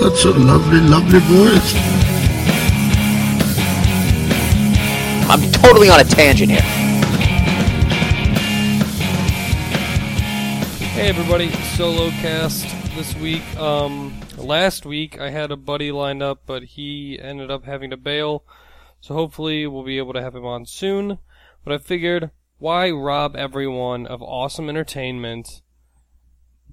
That's a lovely, lovely voice. I'm totally on a tangent here. Hey everybody, solo cast this week. Um, last week I had a buddy lined up, but he ended up having to bail. So hopefully we'll be able to have him on soon. But I figured, why rob everyone of awesome entertainment?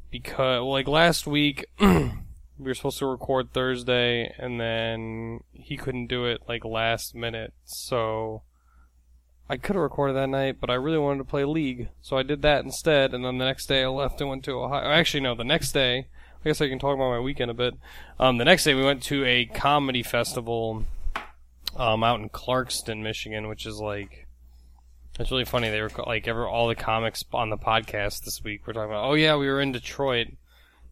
Because, like last week, we were supposed to record Thursday, and then he couldn't do it like last minute, so I could have recorded that night, but I really wanted to play League, so I did that instead. And then the next day I left and went to Ohio. Actually, no, the next day. I guess I can talk about my weekend a bit. Um, the next day we went to a comedy festival um, out in Clarkston, Michigan, which is like it's really funny. They were like ever all the comics on the podcast this week were talking about. Oh yeah, we were in Detroit.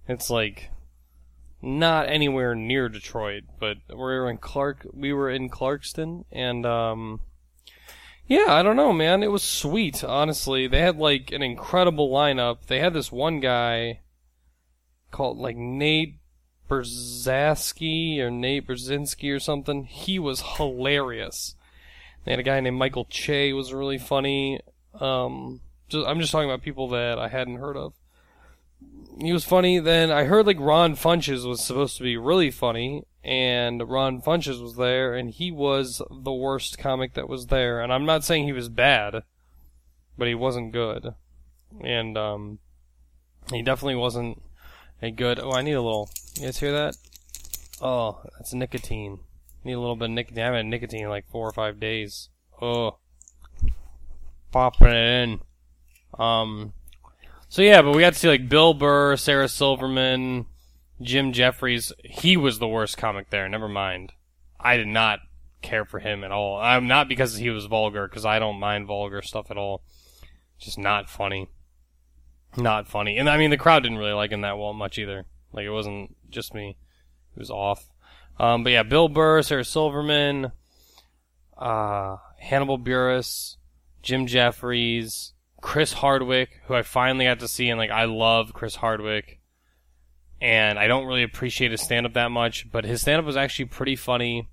It's like not anywhere near Detroit, but we were in Clark. We were in Clarkston, and um, yeah, I don't know, man. It was sweet, honestly. They had like an incredible lineup. They had this one guy called like Nate Berzaski or Nate Brzezinski or something. He was hilarious. They had a guy named Michael Che was really funny. Um, just, I'm just talking about people that I hadn't heard of. He was funny. Then I heard like Ron Funches was supposed to be really funny, and Ron Funches was there, and he was the worst comic that was there. And I'm not saying he was bad, but he wasn't good, and um, he definitely wasn't a good. Oh, I need a little. You guys hear that? Oh, that's nicotine. Need a little bit of nicotine. I haven't had nicotine in like four or five days. Oh, popping it in. Um, so yeah, but we got to see like Bill Burr, Sarah Silverman, Jim Jefferies. He was the worst comic there. Never mind. I did not care for him at all. I'm not because he was vulgar, because I don't mind vulgar stuff at all. Just not funny. Not funny. And I mean, the crowd didn't really like him that well much either. Like it wasn't just me. It was off. Um, but yeah, Bill Burr, Sarah Silverman, uh, Hannibal Buress, Jim Jefferies, Chris Hardwick, who I finally got to see, and like I love Chris Hardwick, and I don't really appreciate his stand up that much, but his stand up was actually pretty funny.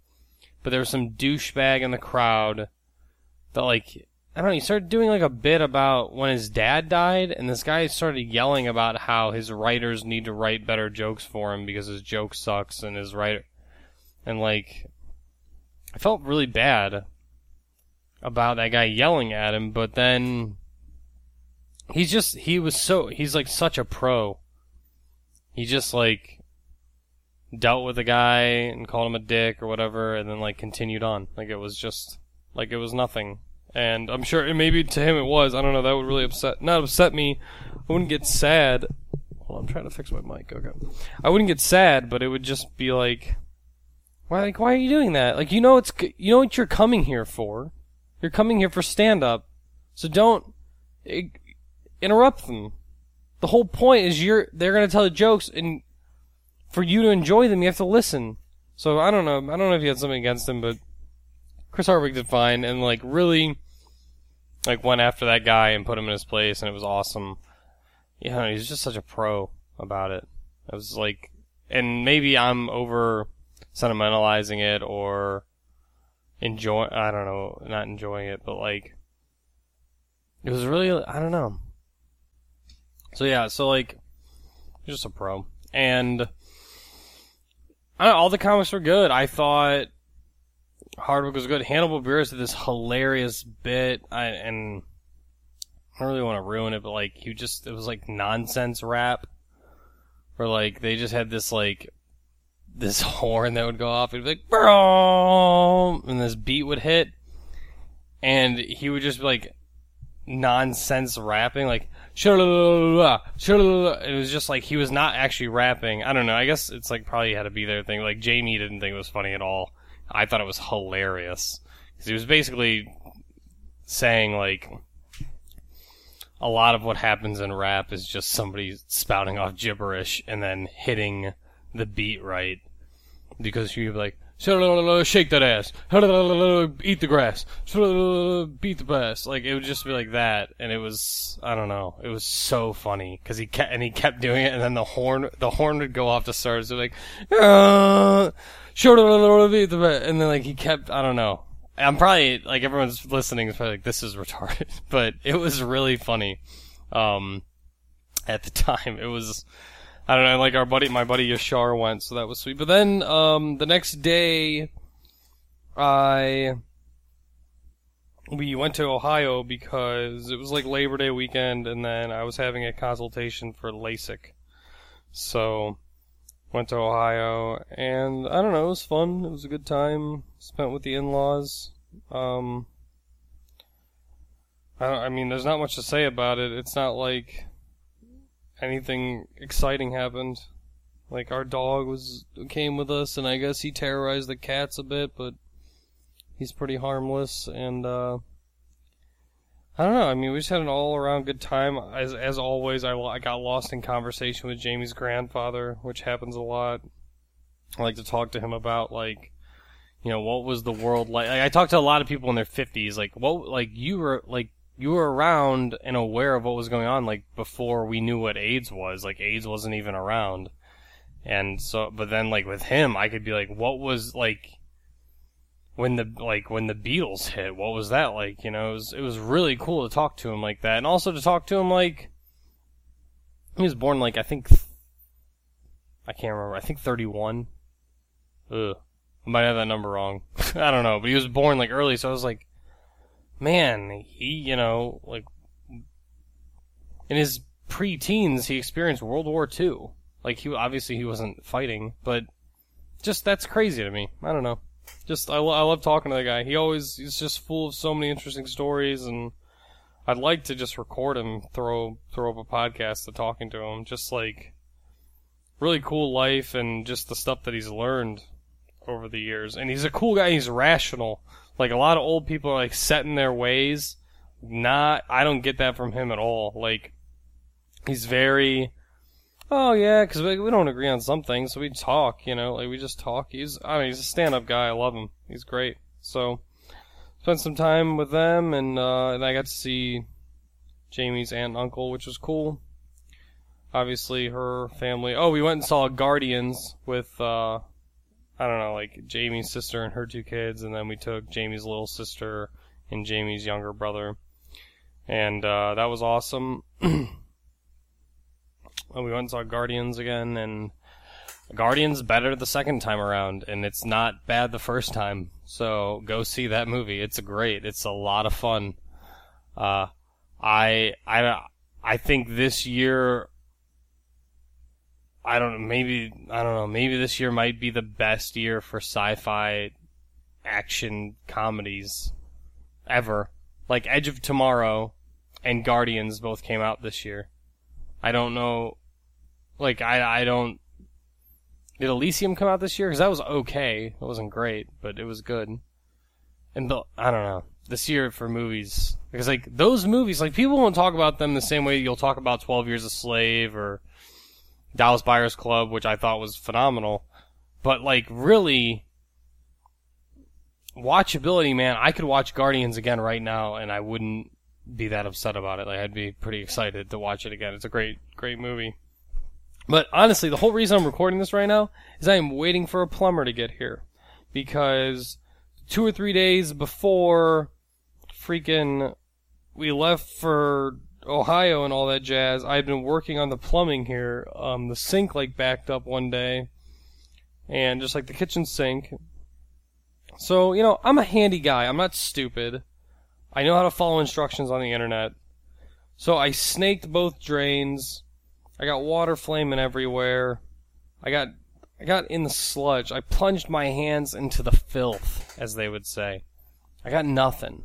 But there was some douchebag in the crowd that like I don't know, he started doing like a bit about when his dad died, and this guy started yelling about how his writers need to write better jokes for him because his joke sucks and his writer and like I felt really bad about that guy yelling at him, but then he's just he was so he's like such a pro. He just like dealt with a guy and called him a dick or whatever and then like continued on. Like it was just like it was nothing. And I'm sure maybe to him it was. I don't know, that would really upset not upset me. I wouldn't get sad. Well, I'm trying to fix my mic. Okay. I wouldn't get sad, but it would just be like why like why are you doing that? Like you know it's you know what you're coming here for. You're coming here for stand up. So don't interrupt them. The whole point is you're they're to tell the jokes and for you to enjoy them you have to listen. So I don't know. I don't know if you had something against him, but Chris Hardwick did fine and like really like went after that guy and put him in his place and it was awesome. You know, he's just such a pro about it. It was like and maybe I'm over sentimentalizing it or enjoy I don't know, not enjoying it, but like it was really I don't know. So yeah, so like just a pro. And know, all the comics were good. I thought Hardwick was good. Hannibal Buress did this hilarious bit I and I don't really want to ruin it, but like he just it was like nonsense rap. Where like they just had this like this horn that would go off. It'd be like, Boom! and this beat would hit, and he would just be like nonsense rapping, like. It was just like he was not actually rapping. I don't know. I guess it's like probably had to be their thing. Like Jamie didn't think it was funny at all. I thought it was hilarious because he was basically saying like a lot of what happens in rap is just somebody spouting off gibberish and then hitting the beat right because you'd be like shake that ass, eat the grass, beat the ass. Like it would just be like that, and it was I don't know, it was so funny because he kept and he kept doing it, and then the horn the horn would go off to start, so like, uh, beat the and then like he kept I don't know. I'm probably like everyone's listening is probably like this is retarded, but it was really funny. Um, at the time, it was I don't know, like our buddy, my buddy Yashar went, so that was sweet. But then, um, the next day, I, we went to Ohio because it was like Labor Day weekend, and then I was having a consultation for LASIK. So, went to Ohio, and I don't know, it was fun. It was a good time spent with the in-laws. Um, I, I mean, there's not much to say about it. It's not like anything exciting happened. Like our dog was came with us, and I guess he terrorized the cats a bit, but he's pretty harmless. And uh, I don't know. I mean, we just had an all-around good time. As as always, I, I got lost in conversation with Jamie's grandfather, which happens a lot. I like to talk to him about like, you know, what was the world like? I talked to a lot of people in their fifties. Like, what like you were like you were around and aware of what was going on like before we knew what AIDS was. Like AIDS wasn't even around. And so but then like with him I could be like what was like when the like when the Beatles hit, what was that like? You know, it was it was really cool to talk to him like that. And also to talk to him like he was born like I think I can't remember. I think 31. Ugh. I might have that number wrong. I don't know, but he was born like early, so I was like man, he, you know, like, in his pre-teens, he experienced World War II. Like, he, obviously he wasn't fighting, but just, that's crazy to me. I don't know. Just, I, I love talking to the guy. He always, he's just full of so many interesting stories, and I'd like to just record him, throw, throw up a podcast to talking to him. Just like, really cool life and just the stuff that he's learned over the years. And he's a cool guy, he's rational like a lot of old people are like set in their ways. Not, I don't get that from him at all. Like, he's very, oh yeah, because we, we don't agree on some things, so we talk. You know, like we just talk. He's, I mean, he's a stand-up guy. I love him. He's great. So, spent some time with them, and uh, and I got to see Jamie's aunt and uncle, which was cool. Obviously, her family. Oh, we went and saw Guardians with uh, I don't know, like Jamie's sister and her two kids, and then we took Jamie's little sister and Jamie's younger brother, and uh, that was awesome. and we went and saw Guardians again, and Guardians better the second time around, and it's not bad the first time. So go see that movie. It's great. It's a lot of fun. Uh, I I I think this year I don't know, maybe I don't know, maybe this year might be the best year for sci-fi action comedies ever. Like Edge of Tomorrow and Guardians both came out this year. I don't know like I I don't did Elysium come out this year? Because that was okay. It wasn't great, but it was good. And the, I don't know. This year for movies, because like those movies, like people won't talk about them the same way you'll talk about Twelve Years a Slave or Dallas Buyers Club, which I thought was phenomenal. But like really watchability, man, I could watch Guardians again right now and I wouldn't be that upset about it. Like I'd be pretty excited to watch it again. It's a great, great movie. But honestly, the whole reason I'm recording this right now is I am waiting for a plumber to get here. Because two or three days before freaking we left for Ohio and all that jazz, I had been working on the plumbing here. Um, the sink like backed up one day, and just like the kitchen sink. So you know, I'm a handy guy. I'm not stupid. I know how to follow instructions on the internet. So I snaked both drains. I got water flaming everywhere. I got I got in the sludge. I plunged my hands into the filth, as they would say. I got nothing.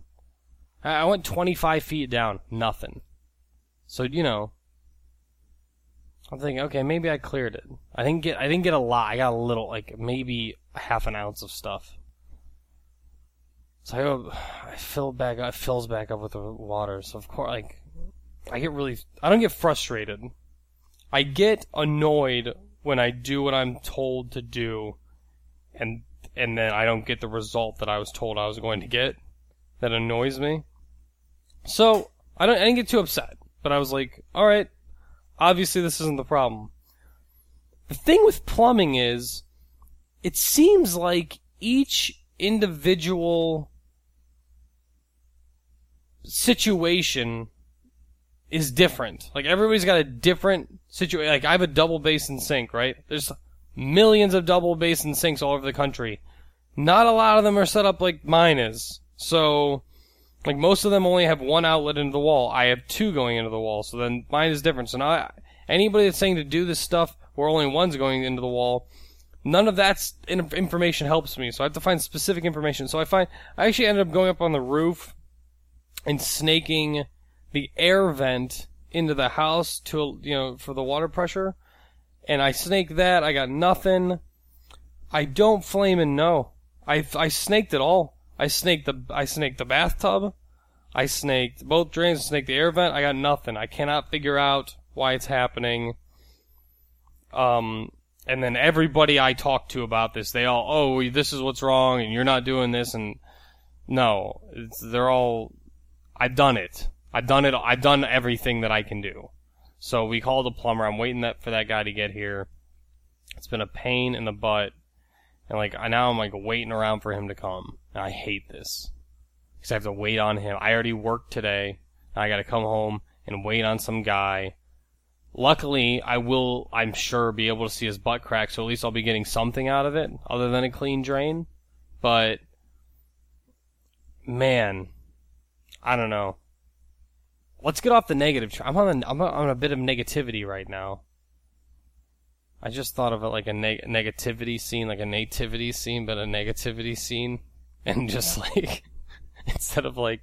I went 25 feet down, nothing. So you know, I'm thinking, okay, maybe I cleared it. I didn't get, I didn't get a lot. I got a little, like maybe half an ounce of stuff. So I go, I fill back, it fills back up with the water. So of course, like, I get really, I don't get frustrated. I get annoyed when I do what I'm told to do, and and then I don't get the result that I was told I was going to get. That annoys me. So I don't I didn't get too upset, but I was like, all right, obviously this isn't the problem. The thing with plumbing is, it seems like each individual situation is different. Like everybody's got a different situation. Like I have a double basin sink, right? There's millions of double basin sinks all over the country. Not a lot of them are set up like mine is. So, like most of them only have one outlet into the wall. I have two going into the wall. So then mine is different. So now anybody that's saying to do this stuff where only one's going into the wall, none of that information helps me. So I have to find specific information. So I find I actually ended up going up on the roof and snaking the air vent into the house to you know for the water pressure, and I snaked that. I got nothing. I don't flame and no. I I snaked it all. I snaked the I snaked the bathtub. I snaked both drains. Snaked the air vent. I got nothing. I cannot figure out why it's happening. Um, and then everybody I talk to about this, they all, oh, this is what's wrong, and you're not doing this, and no, they're all, I've done it. I've done it. I've done everything that I can do. So we called a plumber. I'm waiting that for that guy to get here. It's been a pain in the butt, and like now I'm like waiting around for him to come. And I hate this because I have to wait on him. I already worked today. Now I got to come home and wait on some guy. Luckily, I will, I'm sure, be able to see his butt crack, so at least I'll be getting something out of it other than a clean drain. But, man, I don't know let's get off the negative. I'm on a, I'm on a bit of negativity right now. I just thought of it like a neg- negativity scene, like a nativity scene, but a negativity scene, and just like instead of like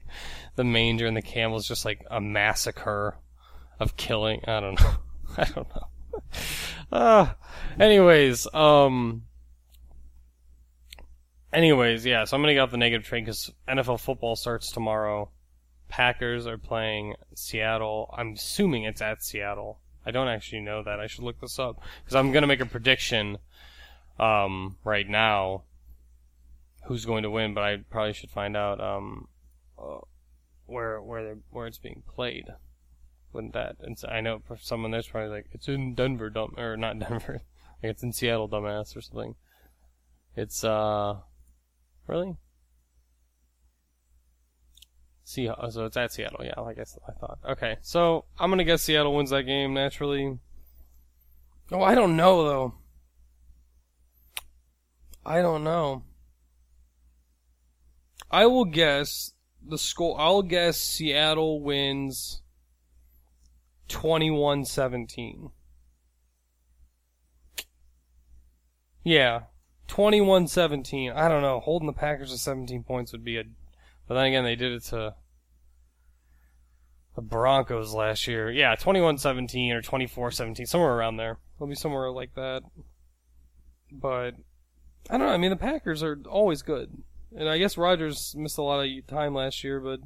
the manger and the camels, just like a massacre of killing. I don't know. I don't know. uh, anyways, um, anyways, yeah. So I'm gonna get off the negative train because NFL football starts tomorrow. Packers are playing Seattle. I'm assuming it's at Seattle. I don't actually know that. I should look this up because I'm gonna make a prediction um, right now who's going to win, but I probably should find out um, uh, where where where it's being played. Wouldn't that? And so I know for someone there's probably like it's in Denver, dumb or not Denver, like it's in Seattle, dumbass or something. It's uh, really See, uh, so it's at Seattle. Yeah, like I, I thought. Okay, so I'm gonna guess Seattle wins that game naturally. Oh, I don't know though. I don't know. I will guess the score. I'll guess Seattle wins 21-17. Yeah, 21-17. I don't know. Holding the Packers to 17 points would be a but then again, they did it to the Broncos last year. Yeah, 21-17 or 24-17, somewhere around there. It'll be somewhere like that. But I don't know. I mean, the Packers are always good, and I guess Rodgers missed a lot of time last year, but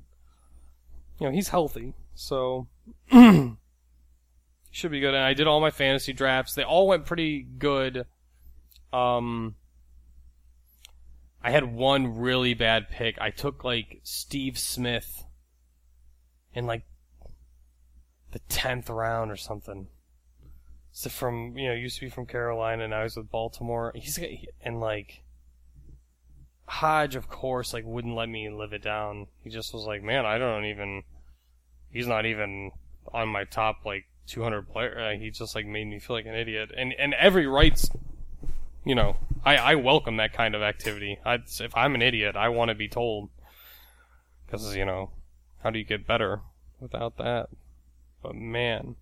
you know he's healthy, so should be good. And I did all my fantasy drafts; they all went pretty good. Um, I had one really bad pick. I took like Steve Smith in like the tenth round or something. So from you know used to be from Carolina, now he's with Baltimore. He's and like Hodge, of course, like wouldn't let me live it down. He just was like, man, I don't even. He's not even on my top like 200 player. Uh, he just like made me feel like an idiot. And and every right's you know, I, I welcome that kind of activity. I, if I'm an idiot, I want to be told. Because, you know, how do you get better without that? But man,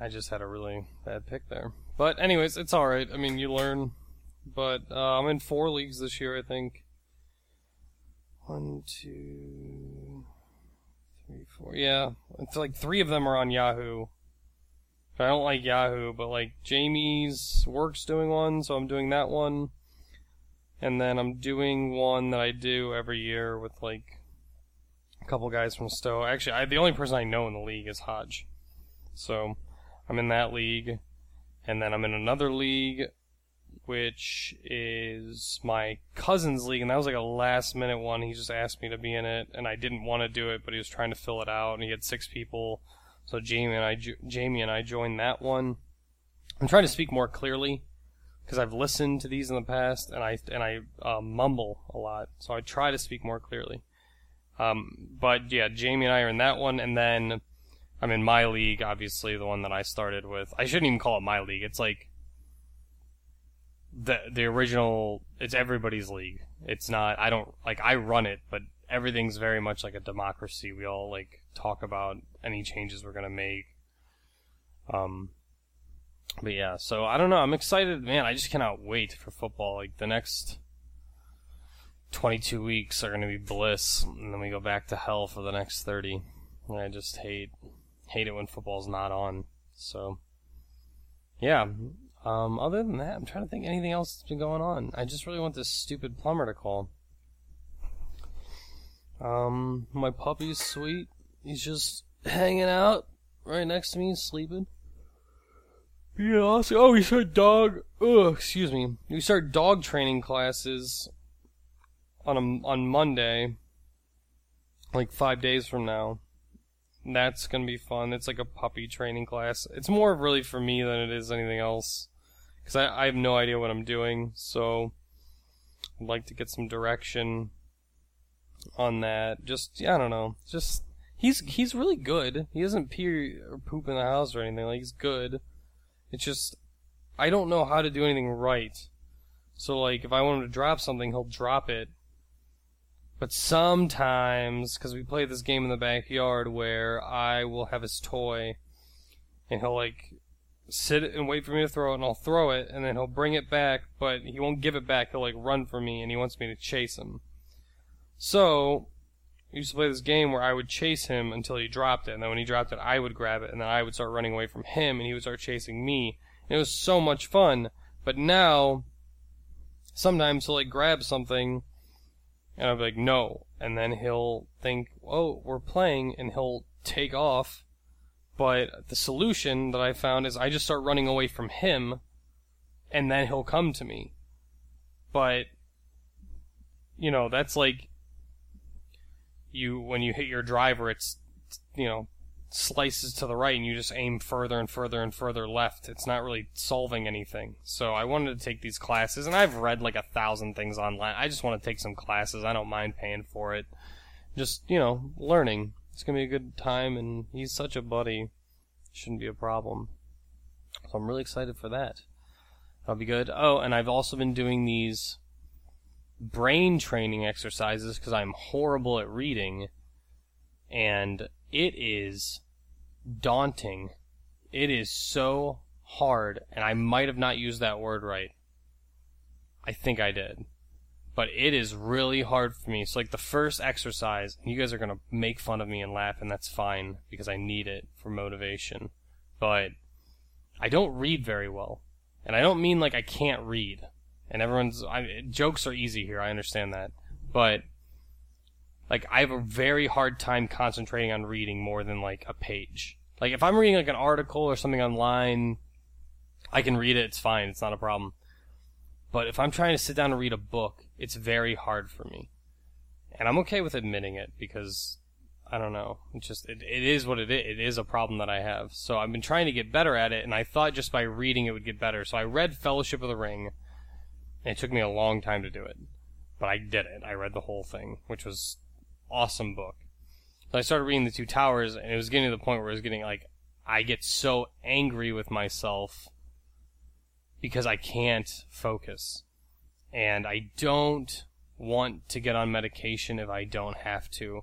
I just had a really bad pick there. But anyways, it's alright. I mean, you learn. But uh, I'm in four leagues this year, I think. One, two, three, four. Yeah, it's like three of them are on Yahoo. I don't like Yahoo, but like Jamie's work's doing one, so I'm doing that one. And then I'm doing one that I do every year with like a couple guys from Stowe. Actually, I, the only person I know in the league is Hodge. So I'm in that league. And then I'm in another league which is my cousin's league, and that was like a last minute one. He just asked me to be in it, and I didn't want to do it, but he was trying to fill it out, and he had six people. So Jamie and I, Jamie and I joined that one. I'm trying to speak more clearly because I've listened to these in the past, and I and I uh, mumble a lot, so I try to speak more clearly. Um, but yeah, Jamie and I are in that one, and then I'm in my league, obviously the one that I started with. I shouldn't even call it my league. It's like the the original. It's everybody's league. It's not. I don't like. I run it, but everything's very much like a democracy. We all like talk about any changes we're gonna make. Um, but yeah, so I don't know. I'm excited, man. I just cannot wait for football. Like the next 22 weeks are to be bliss, and then we go back to hell for the next 30. And I just hate hate it when football's not on. So yeah. Um, other than that, I'm trying to think anything else that's been going on. I just really want this stupid plumber to call. Um, my puppy's sweet. He's just hanging out right next to me, sleeping. Yeah, also, oh, we start dog. Ugh, excuse me. We start dog training classes on a, on Monday, like five days from now. That's gonna be fun. It's like a puppy training class. It's more really for me than it is anything else, because I, I have no idea what I'm doing. So I'd like to get some direction on that. Just yeah, I don't know. Just he's he's really good. He doesn't pee or poop in the house or anything. Like he's good. It's just I don't know how to do anything right. So like if I want him to drop something, he'll drop it. But sometimes, because we play this game in the backyard where I will have his toy, and he'll like sit and wait for me to throw it, and I'll throw it, and then he'll bring it back, but he won't give it back. He'll like run for me, and he wants me to chase him. So used to play this game where I would chase him until he dropped it, and then when he dropped it, I would grab it, and then I would start running away from him, and he would start chasing me. And it was so much fun. But now, sometimes he'll like grab something, and I'll be like, no. And then he'll think, oh, we're playing, and he'll take off. But the solution that I found is I just start running away from him, and then he'll come to me. But, you know, that's like, you, when you hit your driver, it's, you know, slices to the right and you just aim further and further and further left. It's not really solving anything. So I wanted to take these classes and I've read like a thousand things online. I just want to take some classes. I don't mind paying for it. Just, you know, learning. It's to be a good time and he's such a buddy. Shouldn't be a problem. So I'm really excited for that. That'll be good. Oh, and I've also been doing these brain training exercises because I'm horrible at reading. And it is daunting. It is so hard, and I might have not used that word right. I think I did. But it is really hard for me. It's like the first exercise, and you guys are gonna make fun of me and laugh, and that's fine, because I need it for motivation. But I don't read very well. And I don't mean like I can't read. And everyone's, I, jokes are easy here, I understand that. But like I have a very hard time concentrating on reading more than like a page. Like if I'm reading like an article or something online, I can read it, it's fine, it's not a problem. But if I'm trying to sit down and read a book, it's very hard for me. And I'm okay with admitting it because I don't know. It's just it, it is what it is. It is a problem that I have. So I've been trying to get better at it and I thought just by reading it would get better. So I read Fellowship of the Ring it took me a long time to do it. But I did it. I read the whole thing, which was awesome book. So I started reading The Two Towers, and it was getting to the point where I was getting like, I get so angry with myself because I can't focus. And I don't want to get on medication if I don't have to.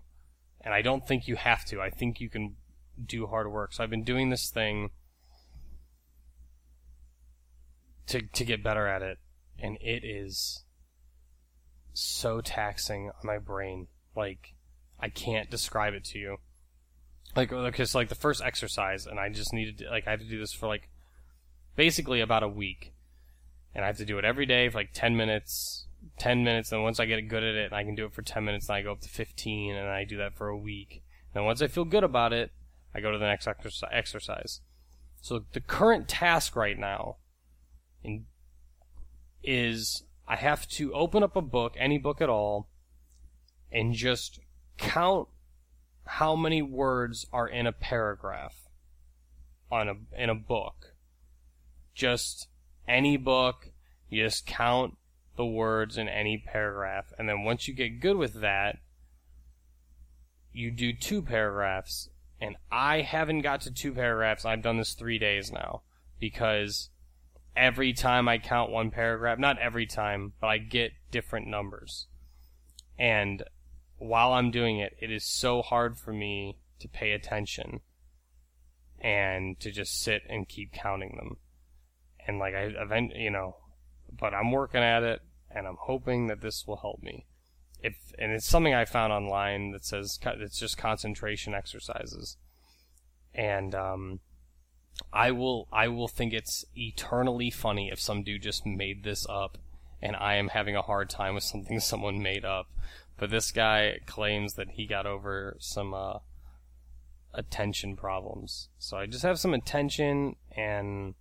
And I don't think you have to. I think you can do hard work. So I've been doing this thing to to get better at it, and it is so taxing on my brain. Like I can't describe it to you. Like, oh, because like the first exercise, and I just needed to, like I have to do this for like basically about a week, and I have to do it every day for like ten minutes, ten minutes, and once I get good at it, I can do it for ten minutes, and I go up to fifteen, and I do that for a week. And once I feel good about it, I go to the next exercise. So the current task right now, in is I have to open up a book, any book at all, and just count how many words are in a paragraph on a in a book. Just any book, you just count the words in any paragraph, and then once you get good with that, you do two paragraphs. And I haven't got to two paragraphs. I've done this three days now because every time I count one paragraph, not every time, but I get different numbers. And while I'm doing it, it is so hard for me to pay attention and to just sit and keep counting them. And like I event, you know, but I'm working at it and I'm hoping that this will help me. If and it's something I found online that says it's just concentration exercises. And um I will I will think it's eternally funny if some dude just made this up and I am having a hard time with something someone made up. But this guy claims that he got over some uh, attention problems. So I just have some attention and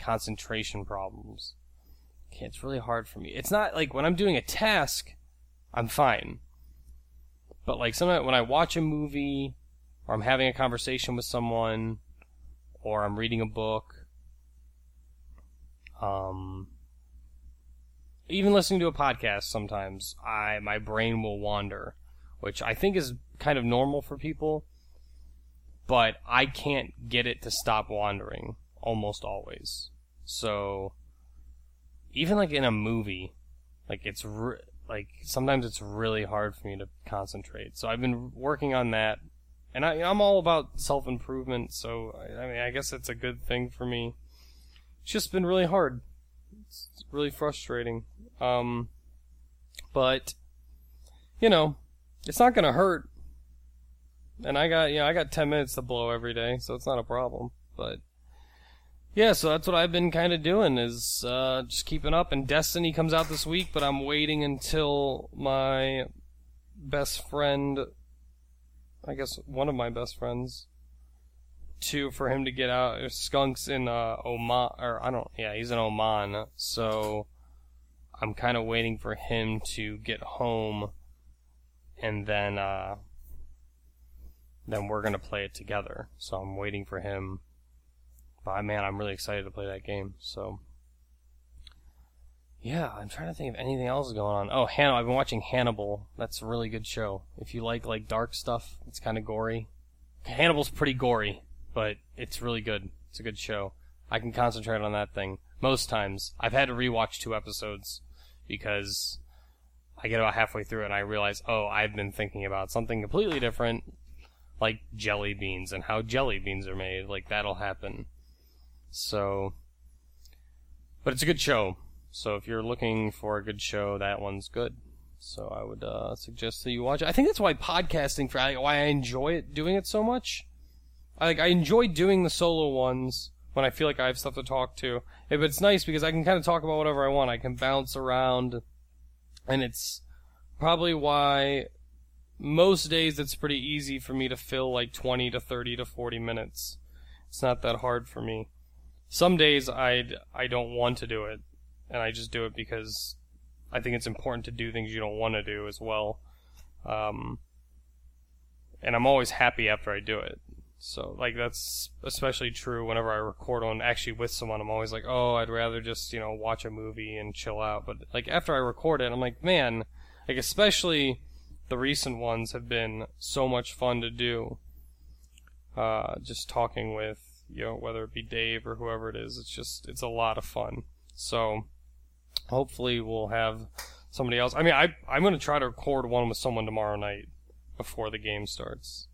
concentration problems. Okay, it's really hard for me. It's not like when I'm doing a task, I'm fine. But like sometimes when I watch a movie or I'm having a conversation with someone or I'm reading a book, um, even listening to a podcast sometimes, I my brain will wander, which I think is kind of normal for people, but I can't get it to stop wandering almost always. So even like in a movie, like it's re- like sometimes it's really hard for me to concentrate. So I've been working on that, and I, I'm all about self improvement. So I, I mean, I guess it's a good thing for me. It's just been really hard. It's really frustrating. Um, but you know, it's not gonna hurt. And I got, you know, I got 10 minutes to blow every day, so it's not a problem. But yeah, so that's what I've been kind of doing is uh, just keeping up. And Destiny comes out this week, but I'm waiting until my best friend, I guess one of my best friends, to for him to get out. Skunks in uh, Oman, or I don't, yeah, he's in Oman. So I'm kind of waiting for him to get home, and then uh, then we're gonna play it together. So I'm waiting for him but man, I'm really excited to play that game. So yeah, I'm trying to think of anything else going on. Oh, Hannibal! I've been watching Hannibal. That's a really good show. If you like like dark stuff, it's kind of gory. Hannibal's pretty gory, but it's really good. It's a good show. I can concentrate on that thing most times. I've had to rewatch two episodes because I get about halfway through it and I realize, oh, I've been thinking about something completely different, like jelly beans and how jelly beans are made. Like that'll happen. So, but it's a good show. So if you're looking for a good show, that one's good. So I would uh, suggest that you watch it. I think that's why podcasting, for why I enjoy it, doing it so much. I like I enjoy doing the solo ones when I feel like I have stuff to talk to. But it's nice because I can kind of talk about whatever I want. I can bounce around, and it's probably why most days it's pretty easy for me to fill like 20 to 30 to 40 minutes. It's not that hard for me some days I I don't want to do it, and I just do it because I think it's important to do things you don't want to do as well. Um, and I'm always happy after I do it. So like that's especially true whenever I record on actually with someone. I'm always like, oh, I'd rather just you know watch a movie and chill out. But like after I record it, I'm like, man, like especially the recent ones have been so much fun to do. Uh, just talking with you know, whether it be Dave or whoever it is. It's just, it's a lot of fun. So, hopefully we'll have somebody else. I mean, I, I'm going to try to record one with someone tomorrow night before the game starts.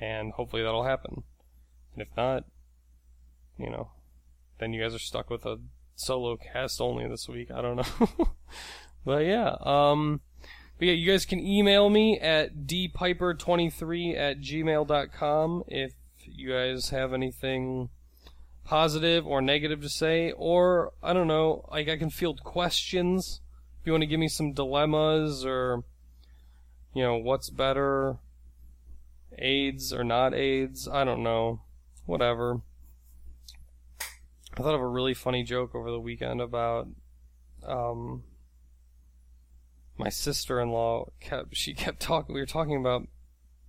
And hopefully that'll happen. And if not, you know, then you guys are stuck with a solo cast only this week. I don't know. but yeah, um, but yeah, you guys can email me at dpiper23 at gmail.com if you guys have anything positive or negative to say, or I don't know, like I can field questions. If you want to give me some dilemmas or you know, what's better, AIDS or not AIDS, I don't know. Whatever. I thought of a really funny joke over the weekend about um, my sister-in-law kept she kept talking. We were talking about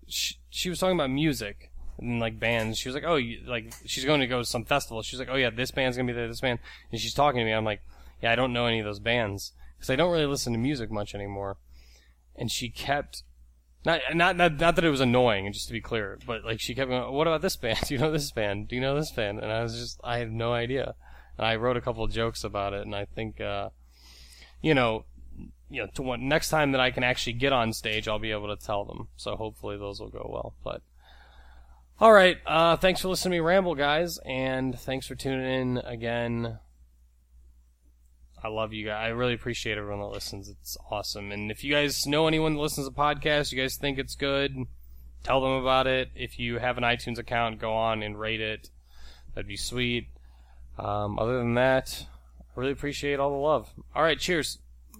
she, she was talking about music and like bands. She was like, "Oh, you, like she's going to go to some festival." She's like, "Oh yeah, this band's gonna be there, this band," and she's talking to me. I'm like, "Yeah, I don't know any of those bands because I don't really listen to music much anymore." And she kept not not not not that it was annoying, just to be clear, but like she kept going, "What about this band? Do you know this band? Do you know this band?" And I was just I had no idea. And I wrote a couple of jokes about it, and I think, uh, you know, you know, to what, next time that I can actually get on stage, I'll be able to tell them. So hopefully those will go well. But all right, uh, thanks for listening to me ramble, guys, and thanks for tuning in again. I love you guys. I really appreciate everyone that listens. It's awesome. And if you guys know anyone that listens to podcasts, you guys think it's good, tell them about it. If you have an iTunes account, go on and rate it. That'd be sweet. Um, other than that, I really appreciate all the love. All right, cheers.